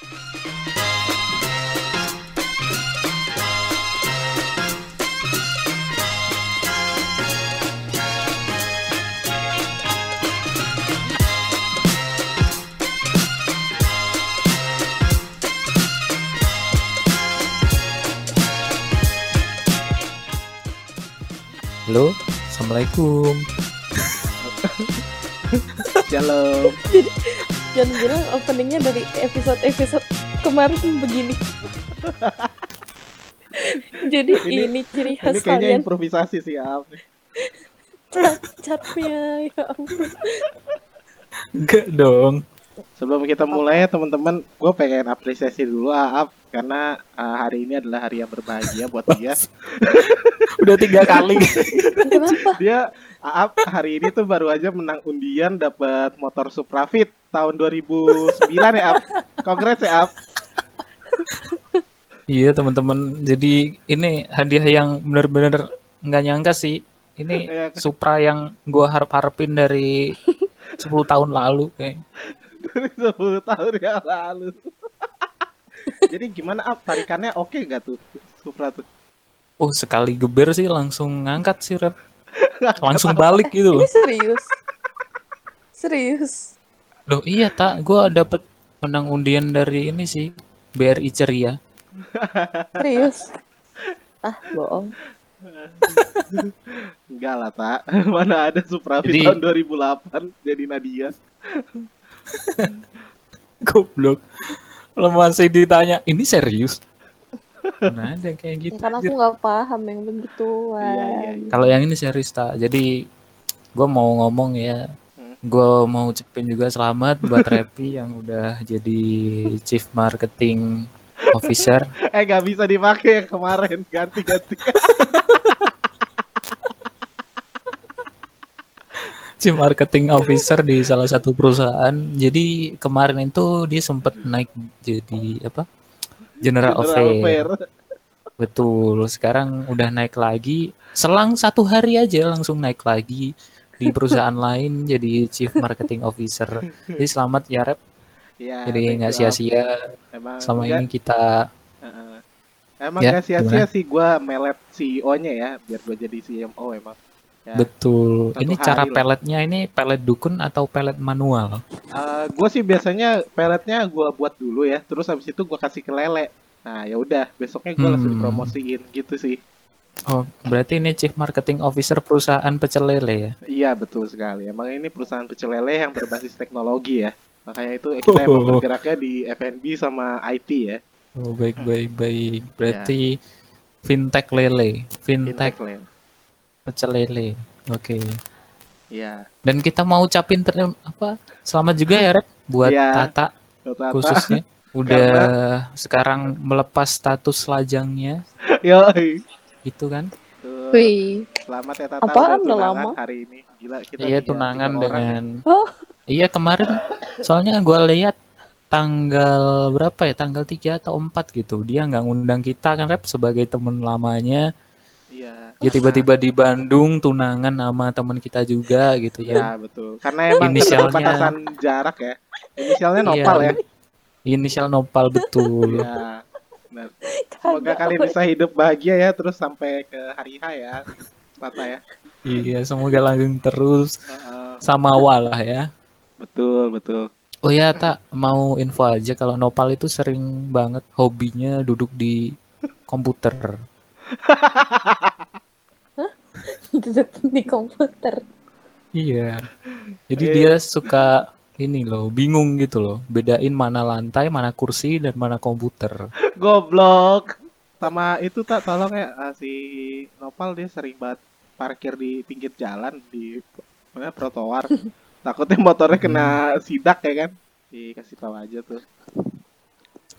Halo, assalamualaikum. Shalom. Jangan bilang openingnya dari episode-episode kemarin begini. Jadi Ini- ini, ciri Ini khas kayaknya kalian improvisasi sih, Ap. catnya ya ampun. Enggak dong. Sebelum kita mulai teman-teman, gue pengen apresiasi dulu Aap karena uh, hari ini adalah hari yang berbahagia buat dia. Udah tiga kali. Kenapa? Dia Aap hari ini tuh baru aja menang undian dapat motor Supra Fit tahun 2009 ya Aap. Congrats ya Aap. iya teman-teman. Jadi ini hadiah yang benar-benar nggak nyangka sih. Ini Iya. Supra yang gua harap-harapin dari 10 tahun lalu kayak. Dari 10 tahun yang lalu. Jadi gimana Aap? Tarikannya oke gak tuh Supra tuh? Oh sekali geber sih langsung ngangkat sih rep. Langsung balik gitu loh. Ini serius. Serius. Loh iya tak, gua dapet menang undian dari ini sih BRI Ceria. Serius. Ah, bohong. Enggak lah, Tak. Mana ada Supra Jadi- tahun 2008 jadi Nadia. Goblok. Kalau masih ditanya, ini serius? Nah, ada kayak gitu. Karena aku nggak paham yang begituan. Iya, iya, iya. Kalau yang ini serius tak. Jadi gue mau ngomong ya, Hmm. gue mau ucapin juga selamat buat Repi yang udah jadi Chief Marketing Officer. Eh gak bisa dipakai yang kemarin ganti-ganti. Chief Marketing Officer di salah satu perusahaan. Jadi kemarin itu dia sempat naik jadi apa? General, General Affair. Fair. Betul. Sekarang udah naik lagi. Selang satu hari aja langsung naik lagi di perusahaan lain jadi Chief Marketing Officer. Jadi selamat ya Rep. Iya. Jadi thank nggak sia-sia selama ini kita Heeh. Emang Ya, gak sia-sia sih gua melet CEO-nya ya biar gua jadi CMO emang. Ya. betul. Satu Ini cara lah. peletnya ini pelet dukun atau pelet manual? Eh, gua sih biasanya peletnya gua buat dulu ya, terus habis itu gua kasih ke lele. Nah, ya udah, besoknya gua langsung Hmm. dipromosiin gitu sih. Oh, berarti ini Chief Marketing Officer perusahaan pecel lele ya? Iya, betul sekali. Emang ini perusahaan pecel lele yang berbasis teknologi ya. Makanya itu kita emang Oh. bergeraknya di F&B sama IT ya. Oh, baik baik baik. Berarti fintech lele, fintech Fintech lele. Pecel lele. Oke. Iya. Dan kita mau ucapin ter- apa? Selamat juga ya Rep buat Iya. Tata Tata- khususnya udah sekarang melepas status lajangnya Yoi. gitu kan. Wih. Selamat ya Tata Apaan udah lama? hari ini. Gila kita iya tiga- tunangan tiga ya. dengan Oh. iya kemarin soalnya gua lihat tanggal berapa ya tanggal 3 atau 4 gitu dia nggak ngundang kita kan rep sebagai temen lamanya. Ya tiba-tiba di Bandung tunangan sama temen kita juga gitu Ya ya betul. Karena emang Inisialnya- keterbatasan jarak ya. Inisialnya Iya. Nopal ya. inisial Nopal betul Iya. Benar. Semoga kalian bisa hidup bahagia ya terus sampai ke hari H ya. Tata ya. iya semoga langgeng terus sama walah ya betul, betul. Oh ya, tak mau info aja kalau Nopal itu sering banget hobinya duduk di komputer. Duduk di komputer. Iya. Jadi Iya. dia suka ini loh, bingung gitu loh, bedain mana lantai, mana kursi dan mana komputer. Goblok. Sama itu tak tolong ya ah, si Nopal dia sering banget parkir di pinggir jalan di mana trotoar. Takutnya motornya kena sidak ya kan. Dikasih tahu aja tuh.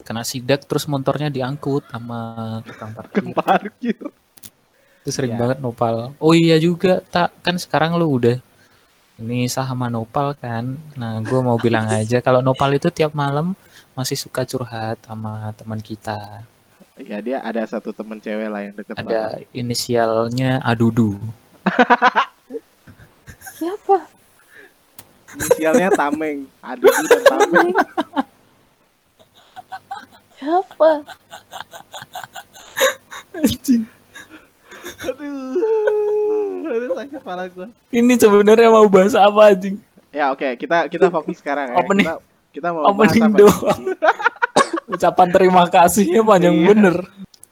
Kena sidak terus motornya diangkut sama tukang Ke parkir. Itu sering Iya. banget Nopal. Oh iya juga, tak kan sekarang lu udah ini sama Nopal kan. Nah, gua mau bilang aja kalau Nopal itu tiap malam masih suka curhat sama teman kita. Ya dia ada satu temen cewek lah yang deket banget. Ada inisialnya Adudu. Siapa? Inisialnya Tameng. Aduh dan Tameng. Siapa? Anjing. Aduh, aduh sakit kepala gua. Ini sebenarnya mau bahas apa anjing? Ya oke, kita kita fokus sekarang ya. Opening- Kita, kita mau bahas Opening apa? doang. Ucapan terima kasihnya panjang Iya. bener.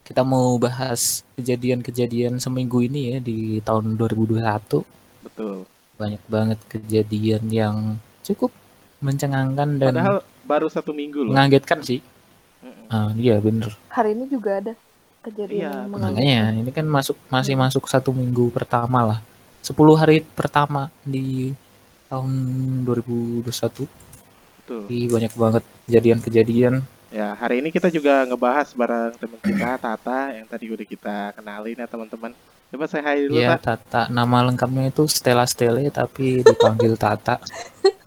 Kita mau bahas kejadian-kejadian seminggu ini ya di tahun 2021. Betul. Banyak banget kejadian yang cukup mencengangkan dan Padahal baru satu minggu loh. mengagetkan sih. Ah, iya bener. Hari ini juga ada kejadian Iya. Makanya ini kan masuk masih masuk satu minggu pertama lah. 10 hari pertama di tahun 2021. Betul. Jadi banyak banget kejadian-kejadian. Ya, hari ini kita juga ngebahas bareng teman kita Tata yang tadi udah kita kenalin ya teman-teman. Coba saya hai dulu Ya, Tat. Tata. Nama lengkapnya itu Stella Stele tapi dipanggil Tata.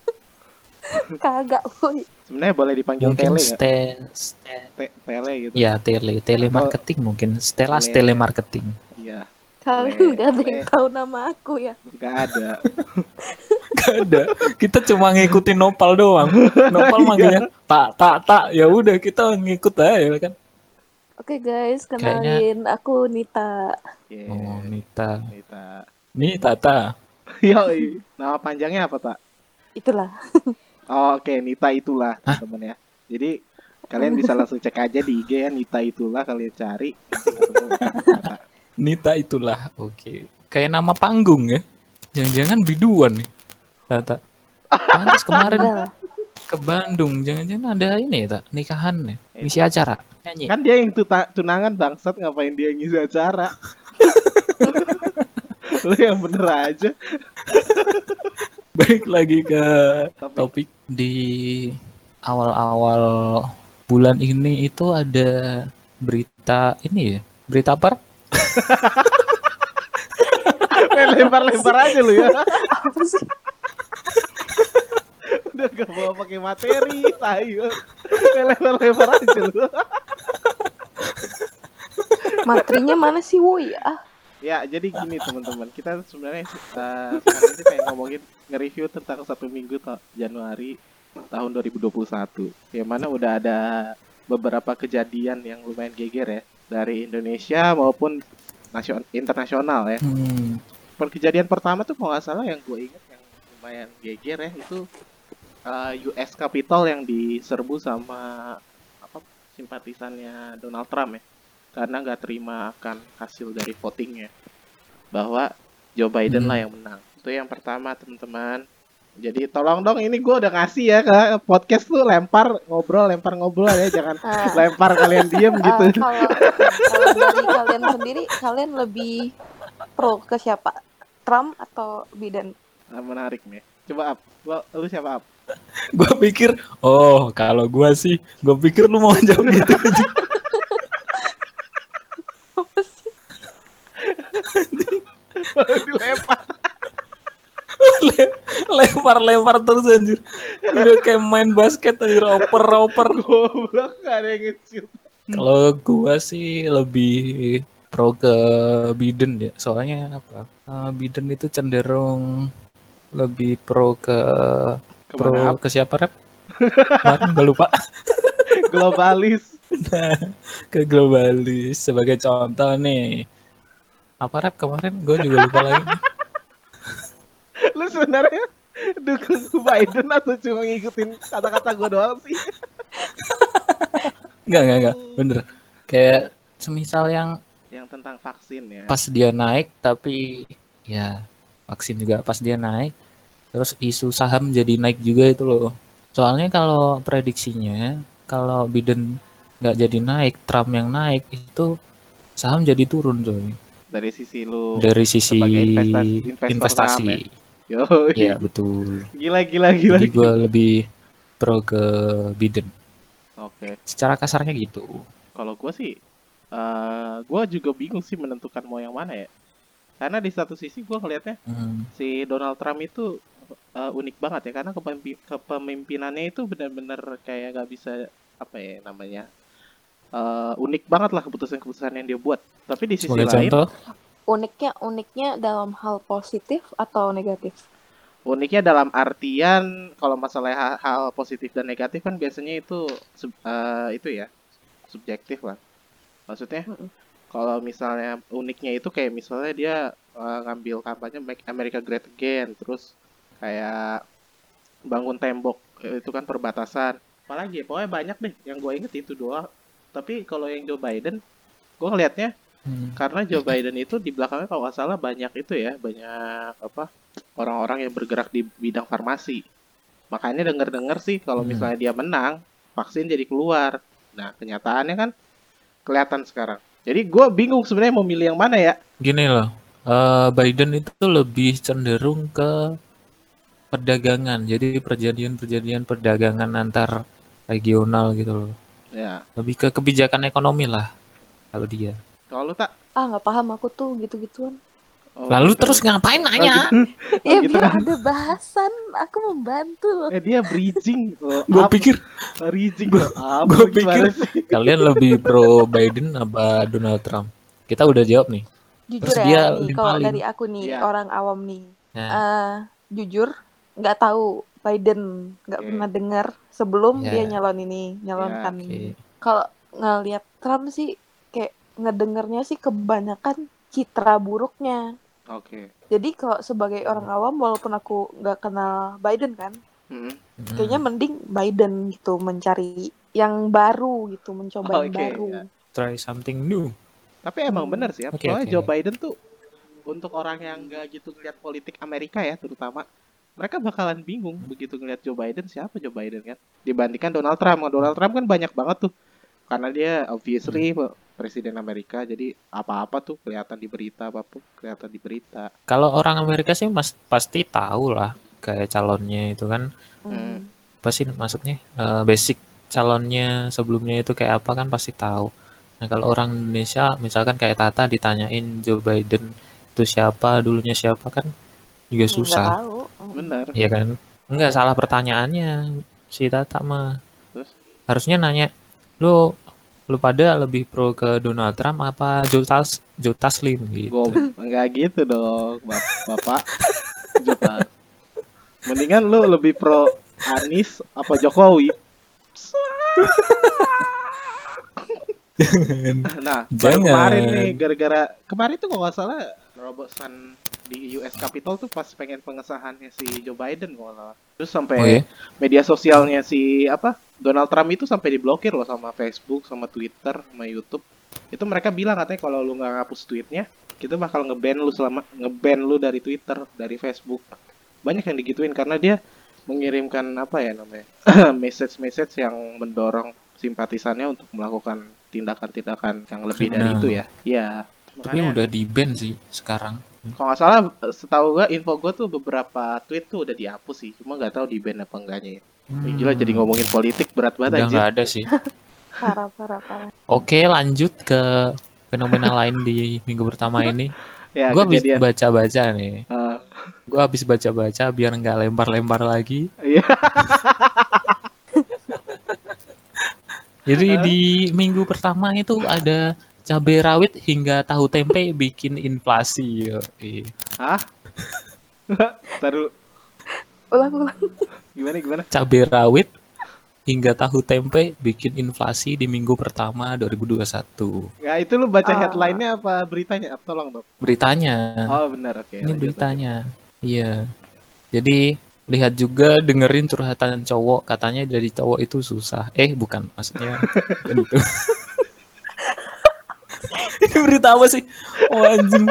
Kagak, boy. Sebenarnya boleh dipanggil mungkin Tele? Ste, Ste- Te- Tele gitu. ya tele, telemarketing mungkin. Stella Tele. Stele Marketing. Iya, Kalian ada yang tahu nama aku ya. nggak ada. Gak ada. Kita cuma ngikutin Nopal doang. Nopal manggilnya tak tak tak. Ya udah kita ngikut aja kan. Oke guys, Kayaknya- kenalin aku Nita. Yeah. Oh, Nita. Kita. Nih Tata. Yoi. Nama panjangnya apa, Tak? Itulah. Oh, oke, Nita itulah, teman-teman ya. Jadi kalian bisa langsung cek aja di IG ya Nita itulah kalian cari. Nita itulah. Oke. Kayak nama panggung ya. Jangan-jangan biduan nih. Tata. Pantas kemarin ke Bandung. Jangan-jangan ada ini ya, tak? Nikahan ya. Misi acara. Nyanyi. Kan dia yang tunangan bangsat ngapain dia ngisi acara? Lu yang bener aja. Baik lagi ke Topik. topik di awal-awal bulan ini itu ada berita ini ya. Berita apa? Lempar-lempar aja lu ya. Apa sih? Udah gak bawa pakai materi, tayo. Lempar-lempar aja lu. Materinya mana sih, woi? Ah, Ya, jadi gini teman-teman, kita sebenarnya uh, sekarang ini pengen ngomongin nge-review tentang satu minggu ta- Januari tahun 2021. Yang mana udah ada beberapa kejadian yang lumayan geger ya dari Indonesia maupun nasion internasional ya. Hmm. Per kejadian pertama tuh kalau nggak salah yang gue inget yang lumayan geger ya itu uh, US Capitol yang diserbu sama apa simpatisannya Donald Trump ya karena nggak terima akan hasil dari votingnya bahwa Joe Biden Hmm. lah yang menang itu yang pertama teman-teman jadi tolong dong ini gue udah ngasih ya ke podcast tuh lempar ngobrol lempar ngobrol ya jangan ah, lempar kalian diem ah, gitu kalau kalau dari kalian sendiri, kalian lebih pro ke siapa? Trump atau Biden? Nah, menarik nih coba up lu, lu siapa up Gua pikir, oh kalau gua sih, gua pikir lu mau jawab gitu aja. Dilempar Le- Lempar-lempar terus anjir. Udah kayak main basket anjir, oper-oper. goblok ada yang Kalau gua sih lebih pro ke Biden ya. Soalnya apa? eh, Biden itu cenderung lebih pro ke pro Ke mana? ke siapa rep? Kemarin gak lupa. globalis Nah, ke globalis sebagai contoh nih. Apa rep kemarin? Gue juga lupa lagi. lu sebenarnya dukung Biden atau cuma ngikutin kata-kata gue doang sih Enggak, enggak, enggak. Bener. Kayak semisal yang yang tentang vaksin ya pas dia naik tapi ya vaksin juga pas dia naik terus isu saham jadi naik juga itu loh soalnya kalau prediksinya kalau Biden nggak jadi naik Trump yang naik itu saham jadi turun coy dari sisi lu dari sisi investasi- investasi. saham yo ya betul. Gila gila gila. jadi gue lebih pro ke Biden. Oke. Secara kasarnya gitu. Kalau gue sih eh gue juga bingung sih menentukan mau yang mana ya. Karena di satu sisi gue ngelihatnya Hmm, si Donald Trump itu eh, unik banget ya. Karena kepemimpi- kepemimpinannya itu benar-benar kayak gak bisa apa ya namanya eh, unik banget lah keputusan-keputusan yang dia buat tapi di sisi sebagai lain contoh Uniknya uniknya dalam hal positif atau negatif? uniknya dalam artian kalau masalah hal, hal positif dan negatif kan biasanya itu eh, itu ya subjektif lah. Maksudnya Mm-mm. kalau misalnya uniknya itu kayak misalnya dia eh, ngambil kampanye Make America Great Again, terus kayak bangun tembok itu kan perbatasan. Apalagi ya, pokoknya banyak deh yang gue inget itu doang. Tapi kalau yang Joe Biden, gue ngelihatnya Hmm. karena Joe Biden itu di belakangnya kalau nggak salah banyak itu ya, banyak apa orang-orang yang bergerak di bidang farmasi. Makanya denger-dengar sih kalau Hmm. misalnya dia menang, vaksin jadi keluar. Nah, kenyataannya kan kelihatan sekarang. Jadi gue bingung sebenarnya mau milih yang mana ya. Gini loh, eh, Biden itu lebih cenderung ke perdagangan. Jadi perjanjian-perjanjian perdagangan antar regional gitu loh. Ya, Lebih ke kebijakan ekonomi lah kalau dia. kalau lu tak. Ah nggak paham aku tuh gitu-gituan. Oh, Lalu gitu. terus ngapain nanya? ya gitu biar kan. ada bahasan. Aku membantu. Eh dia bridging. Oh, Gue pikir bridging. Apa gua gimana pikir- kalian lebih pro Biden apa Donald Trump? Kita udah jawab nih. Jujur Terus ya dia nih, kalau dari aku nih Iya. orang awam nih. Nah, eh jujur nggak tahu Biden nggak Oke. pernah dengar sebelum Ya. dia nyalon ini nyalonkan Ya, oke. kalau ngelihat Trump sih kayak ngedengernya sih kebanyakan citra buruknya Oke. jadi kalau sebagai orang awam walaupun aku nggak kenal Biden kan. Hmm. kayaknya mending Biden gitu mencari yang baru gitu mencoba yang Oke, baru ya. try something new. Tapi emang Hmm. bener sih, ya. Soalnya oke. Joe Biden tuh untuk orang yang nggak gitu ngeliat politik Amerika ya terutama, mereka bakalan bingung begitu ngeliat Joe Biden siapa Joe Biden kan, dibandingkan Donald Trump. Donald Trump kan banyak banget tuh, karena dia obviously Hmm. presiden Amerika, jadi apa-apa tuh kelihatan di berita, apa pun kelihatan di berita. Kalau orang Amerika sih mas, pasti tahu lah kayak calonnya itu kan Hmm. apa sih maksudnya Eh, basic calonnya sebelumnya itu kayak apa kan pasti tahu. Nah kalau orang Indonesia misalkan kayak Tata ditanyain Joe Biden itu siapa dulunya siapa kan juga susah, tahu. Hmm. Bener. ya kan? Enggak salah pertanyaannya si Tata mah. Terus? Harusnya nanya lu lu pada lebih pro ke Donald Trump apa Joe Tas Joe Taslim gitu. Gue nggak gitu dong, Bap- bapak. Juta. Mendingan lu lebih pro Anies apa Jokowi? Nah, Jangan. kemarin nih gara-gara kemarin tuh kalau nggak salah terobosan di US Capitol tuh pas pengen pengesahannya si Joe Biden kalau. Terus sampai Oh ya? media sosialnya si apa Donald Trump itu sampai diblokir loh sama Facebook, sama Twitter, sama YouTube. Itu mereka bilang katanya kalau lu nggak ngapus tweetnya, kita bakal ngeban lu selama ngeban lu dari Twitter, dari Facebook. Banyak yang digituin karena dia mengirimkan apa ya namanya message-message yang mendorong simpatisannya untuk melakukan tindakan-tindakan yang lebih dari Kriminal. itu ya. Iya. Tapi udah di ban sih sekarang. Kalau nggak salah setahu gua info gua tuh beberapa tweet tuh udah dihapus sih cuma nggak tahu di ban apa enggaknya ya. Eh, Gila jadi ngomongin politik berat Hmm. Udah banget anjir. nggak ada sih. Parah, parah, parah. Oke, lanjut ke fenomena lain di minggu pertama ini. Ya, Gua habis baca-baca nih. Eh, Gua habis baca-baca biar nggak lempar-lempar lagi. Iya. Jadi di minggu pertama itu ada cabai rawit hingga tahu tempe bikin inflasi. Hah? Taruh Ulang, ulang. gimana gimana? Cabai rawit hingga tahu tempe bikin inflasi di minggu pertama 2021. Ya itu lu baca Ah. headline-nya apa beritanya? Tolong dong. Beritanya. Oh benar oke. Ini lanjut, beritanya. Iya. Jadi lihat juga dengerin curhatan cowok katanya dari cowok itu susah. Eh bukan maksudnya bukan itu. Ini berita apa sih? Oh anjing.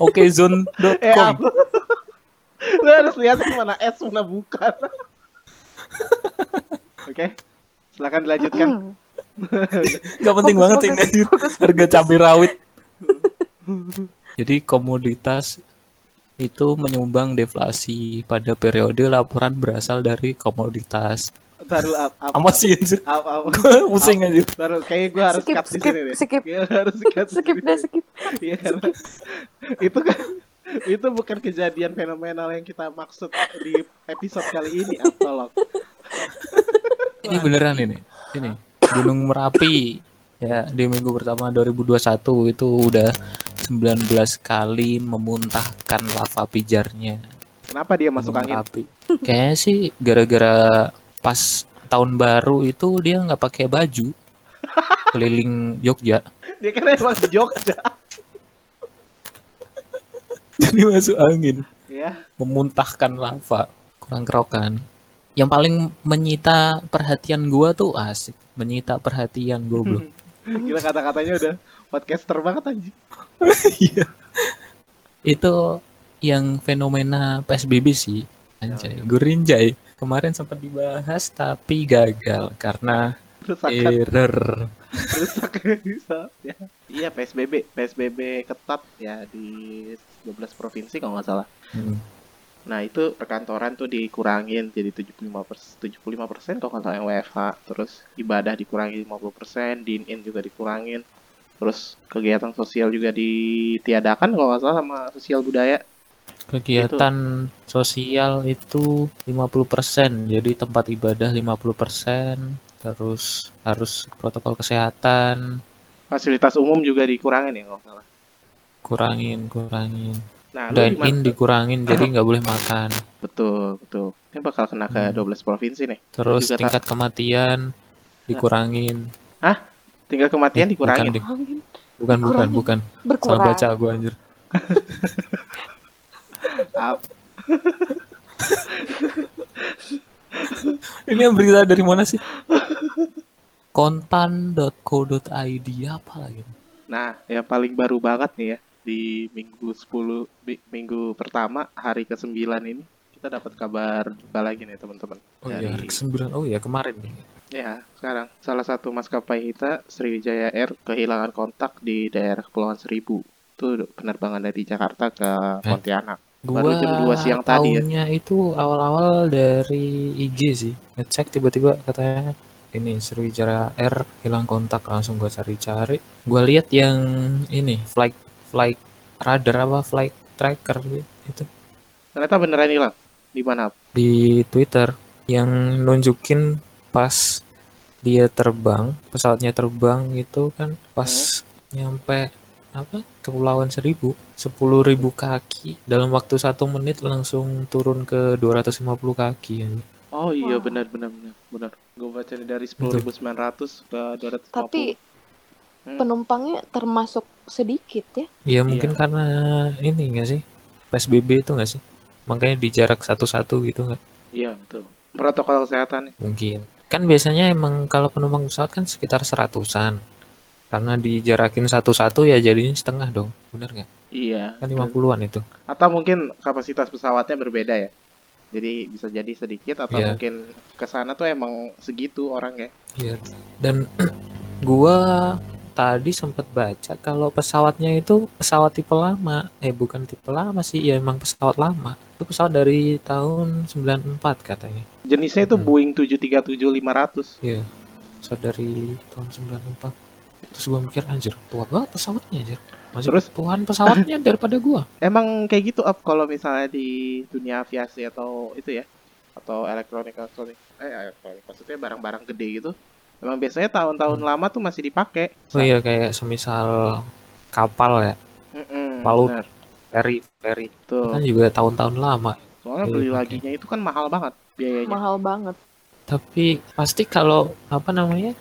Oke zone.com. lanjut. Eh lu harus lihat mana S mana bukan. Oke. Silakan dilanjutkan. Gak penting banget ini anjir. Harga cabai rawit. Jadi komoditas itu menyumbang deflasi pada periode laporan berasal dari komoditas. Taruh apa? apa? Sih anjir? Apa? apa? Gue pusing anjir. Taruh kayaknya gua harus Skip, cut di skip, sini deh. skip. Harus cut. di Skip deh, skip. Iya, itu kan itu bukan kejadian fenomenal yang kita maksud di episode kali ini, tolong. Ini beneran ini. Ini Gunung Merapi ya di minggu pertama 2021 itu udah 19 kali memuntahkan lava pijarnya. Kenapa dia masuk Gunung angin? Merapi. Kayaknya sih gara-gara pas tahun baru itu dia nggak pakai baju. keliling Jogja. Dia kan emang di Jogja. Jadi masuk angin. Ya. memuntahkan lava kurang kerokan yang paling menyita perhatian gua tuh asik menyita perhatian goblok Gila kata-katanya udah podcaster banget anjing. Iya. itu yang fenomena PSBB sih anjay gurinjay kemarin sempat dibahas tapi gagal karena Terus akan error rusak bisa ya. Iya PSBB, PSBB ketat ya di 12 provinsi kalau nggak salah. Hmm. Nah itu perkantoran tuh dikurangin jadi 75 persen, 75 persen kalau nggak salah yang WFH. Terus ibadah dikurangi 50 persen, din-in juga dikurangin. Terus kegiatan sosial juga ditiadakan kalau nggak salah sama sosial budaya. Kegiatan sosial itu 50% jadi tempat ibadah 50% terus harus protokol kesehatan. Fasilitas umum juga dikurangin ya kalau nggak salah. kurangin kurangin. Nah lu dine in dikurangin jadi nggak boleh makan. Betul, betul. Ini bakal kena ke Hmm. 12 provinsi nih. terus Juga tak- tingkat kematian dikurangin. Tinggal kematian Eh, dikurangin. bukan. Angin bukan bukan bukan. Salah baca gua anjir Ap- ini yang berita dari mana sih kontan.co.id apa lagi Nah, yang paling baru banget nih ya di minggu 10 mi- minggu pertama hari ke-9 ini kita dapat kabar duka lagi nih teman-teman. oh iya hari Dari ke-9 oh iya kemarin nih ya, sekarang salah satu maskapai kita Sriwijaya Air kehilangan kontak di daerah Kepulauan Seribu. Itu penerbangan dari Jakarta ke Eh. Gua Baru jam 2 siang tadi ya. itu awal-awal dari IG sih. Ngecek tiba-tiba katanya ini Sriwijaya Air hilang kontak langsung gua cari-cari. Gua lihat yang ini flight flight radar apa flight tracker itu Ternyata beneran hilang. Di mana? di Twitter yang nunjukin pas dia terbang, pesawatnya terbang itu kan pas nyampe apa Kepulauan Seribu, sepuluh ribu kaki dalam waktu satu menit langsung turun ke 250 kaki. ya. Oh iya Wow. benar benar benar benar. Gue baca dari 10.900 ke 250. Tapi Hmm. penumpangnya termasuk sedikit ya. Ya mungkin karena ini enggak sih PSBB itu enggak sih? Makanya di jarak satu-satu gitu nggak? Iya betul. Protokol kesehatan nih. Mungkin. Kan biasanya emang kalau penumpang pesawat kan sekitar seratusan. Karena dijarakin satu-satu ya jadinya setengah dong. Bener nggak? Iya. Kan 50-an itu. Atau mungkin kapasitas pesawatnya berbeda ya. Jadi bisa jadi sedikit atau Iya. mungkin ke sana tuh emang segitu orang ya. Iya. Dan gua tadi sempat baca kalau pesawatnya itu pesawat tipe lama. Eh bukan tipe lama sih, ya emang pesawat lama. Itu pesawat dari tahun 94 katanya. Jenisnya itu Hmm. Boeing 737-500. Iya. Pesawat dari tahun 94. Terus gua mikir anjir, tua banget pesawatnya anjir. Masih Terus? tuan pesawatnya daripada gua. Emang kayak gitu up kalau misalnya di dunia aviasi atau itu ya atau elektronik elektronik eh elektronik maksudnya barang-barang gede gitu. Emang biasanya tahun-tahun Hmm. lama tuh masih dipakai. Oh iya kayak semisal kapal ya, Mm-mm, ferry, ferry. Tuh. Kan juga tahun-tahun lama. Soalnya Iya, beli laginya itu kan mahal banget biayanya. Mahal banget. Tapi pasti kalau apa namanya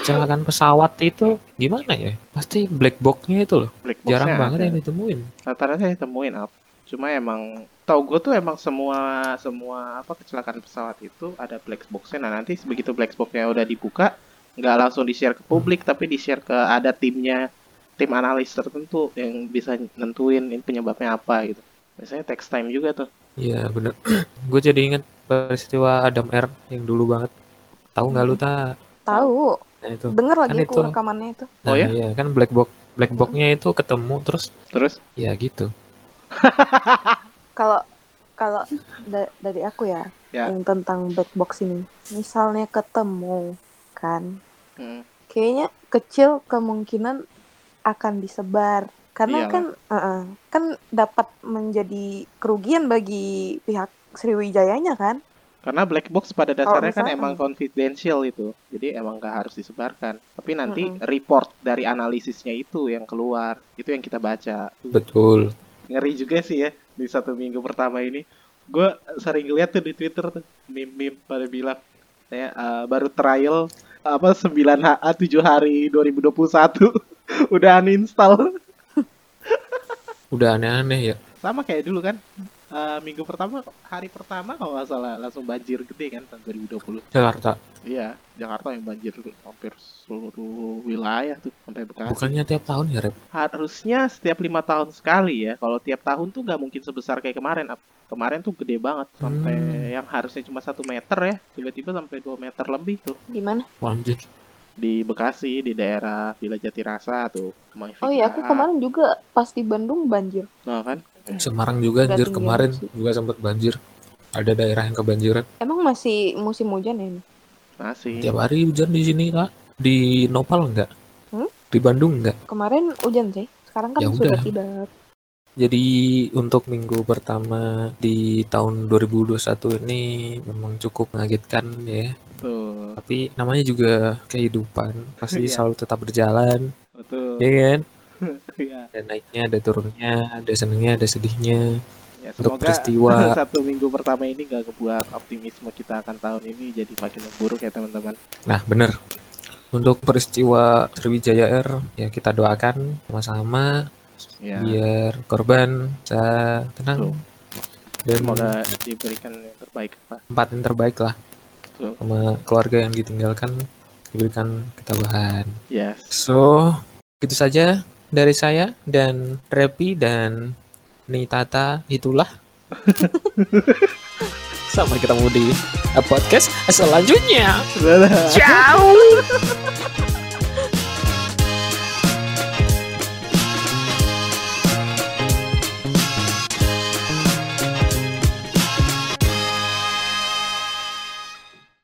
kecelakaan pesawat itu gimana ya? Pasti black box-nya itu loh. Black Jarang banget ada. yang ditemuin. Rata-rata saya temuin up. Cuma emang tau gue tuh emang semua semua apa kecelakaan pesawat itu ada black box-nya. Nah nanti begitu black box-nya udah dibuka, nggak langsung di-share ke publik, tapi di-share ke ada timnya, tim analis tertentu yang bisa nentuin ini penyebabnya apa gitu. Biasanya text time juga tuh. Iya bener. Gue jadi inget peristiwa Adam R yang dulu banget. Tahu nggak lu ta? Tahu. Nah itu. Denger lagi Kan aku itu. rekamannya itu. Nah, Oh ya? iya kan black box black box-nya itu ketemu terus Terus ya gitu. Kalau kalau da- dari aku ya, Ya. yang tentang black box ini. Misalnya ketemu kan, hmm, kayaknya kecil kemungkinan akan disebar karena Iyalah. kan uh-uh, kan dapat menjadi kerugian bagi pihak Sriwijayanya kan karena black box pada dasarnya kan misalnya- emang confidential itu. Jadi emang nggak harus disebarkan. Tapi nanti Mm-mm. report dari analisisnya itu yang keluar, itu yang kita baca. Betul. ngeri juga sih ya di satu minggu pertama ini gue sering lihat tuh di twitter tuh meme-meme pada bilang ya eh, baru trial apa 9 ha 7 hari 2021 udah uninstall Udah aneh-aneh ya. sama kayak dulu kan Eh, minggu pertama hari pertama kalau nggak salah langsung banjir gede kan tahun 2020 Jakarta. iya Jakarta yang banjir hampir seluruh wilayah tuh sampai Bekasi Bukannya tiap tahun ya, Rep? harusnya setiap lima tahun sekali ya kalau tiap tahun tuh nggak mungkin sebesar kayak kemarin kemarin tuh gede banget sampai Hmm. yang harusnya cuma satu meter ya tiba-tiba sampai 2 meter lebih tuh Di mana? Anjir. di Bekasi di daerah Villa Jatirasa tuh Oh iya, aku kemarin juga pas di Bandung banjir. nah kan Semarang juga anjir kemarin sih. juga sempat banjir. Ada daerah yang kebanjiran. Emang masih musim hujan ya ini? masih Tiap hari hujan di sini, Kak. Di Nopal enggak? Hmm? Di Bandung enggak? Kemarin hujan sih. Sekarang kan Ya sudah udah. tidak. Jadi untuk minggu pertama di tahun 2021 ini memang cukup mengagetkan ya. tuh Tapi namanya juga kehidupan, pasti Iya. selalu tetap berjalan, betul ya kan? Iya. Ada naiknya, ada turunnya, ada senengnya, ada sedihnya. ya Untuk semoga peristiwa satu minggu pertama ini gak kebuat optimisme kita akan tahun ini jadi makin memburuk ya teman-teman Nah, bener. Untuk peristiwa Sriwijaya Air, ya kita doakan sama-sama ya biar korban bisa tenang Betul. dan semoga diberikan yang terbaik Pak. tempat yang terbaik lah Betul. sama keluarga yang ditinggalkan diberikan ketabahan. yes So, gitu saja dari saya dan Repi dan Nitata itulah. Sampai ketemu di podcast selanjutnya. Ciao.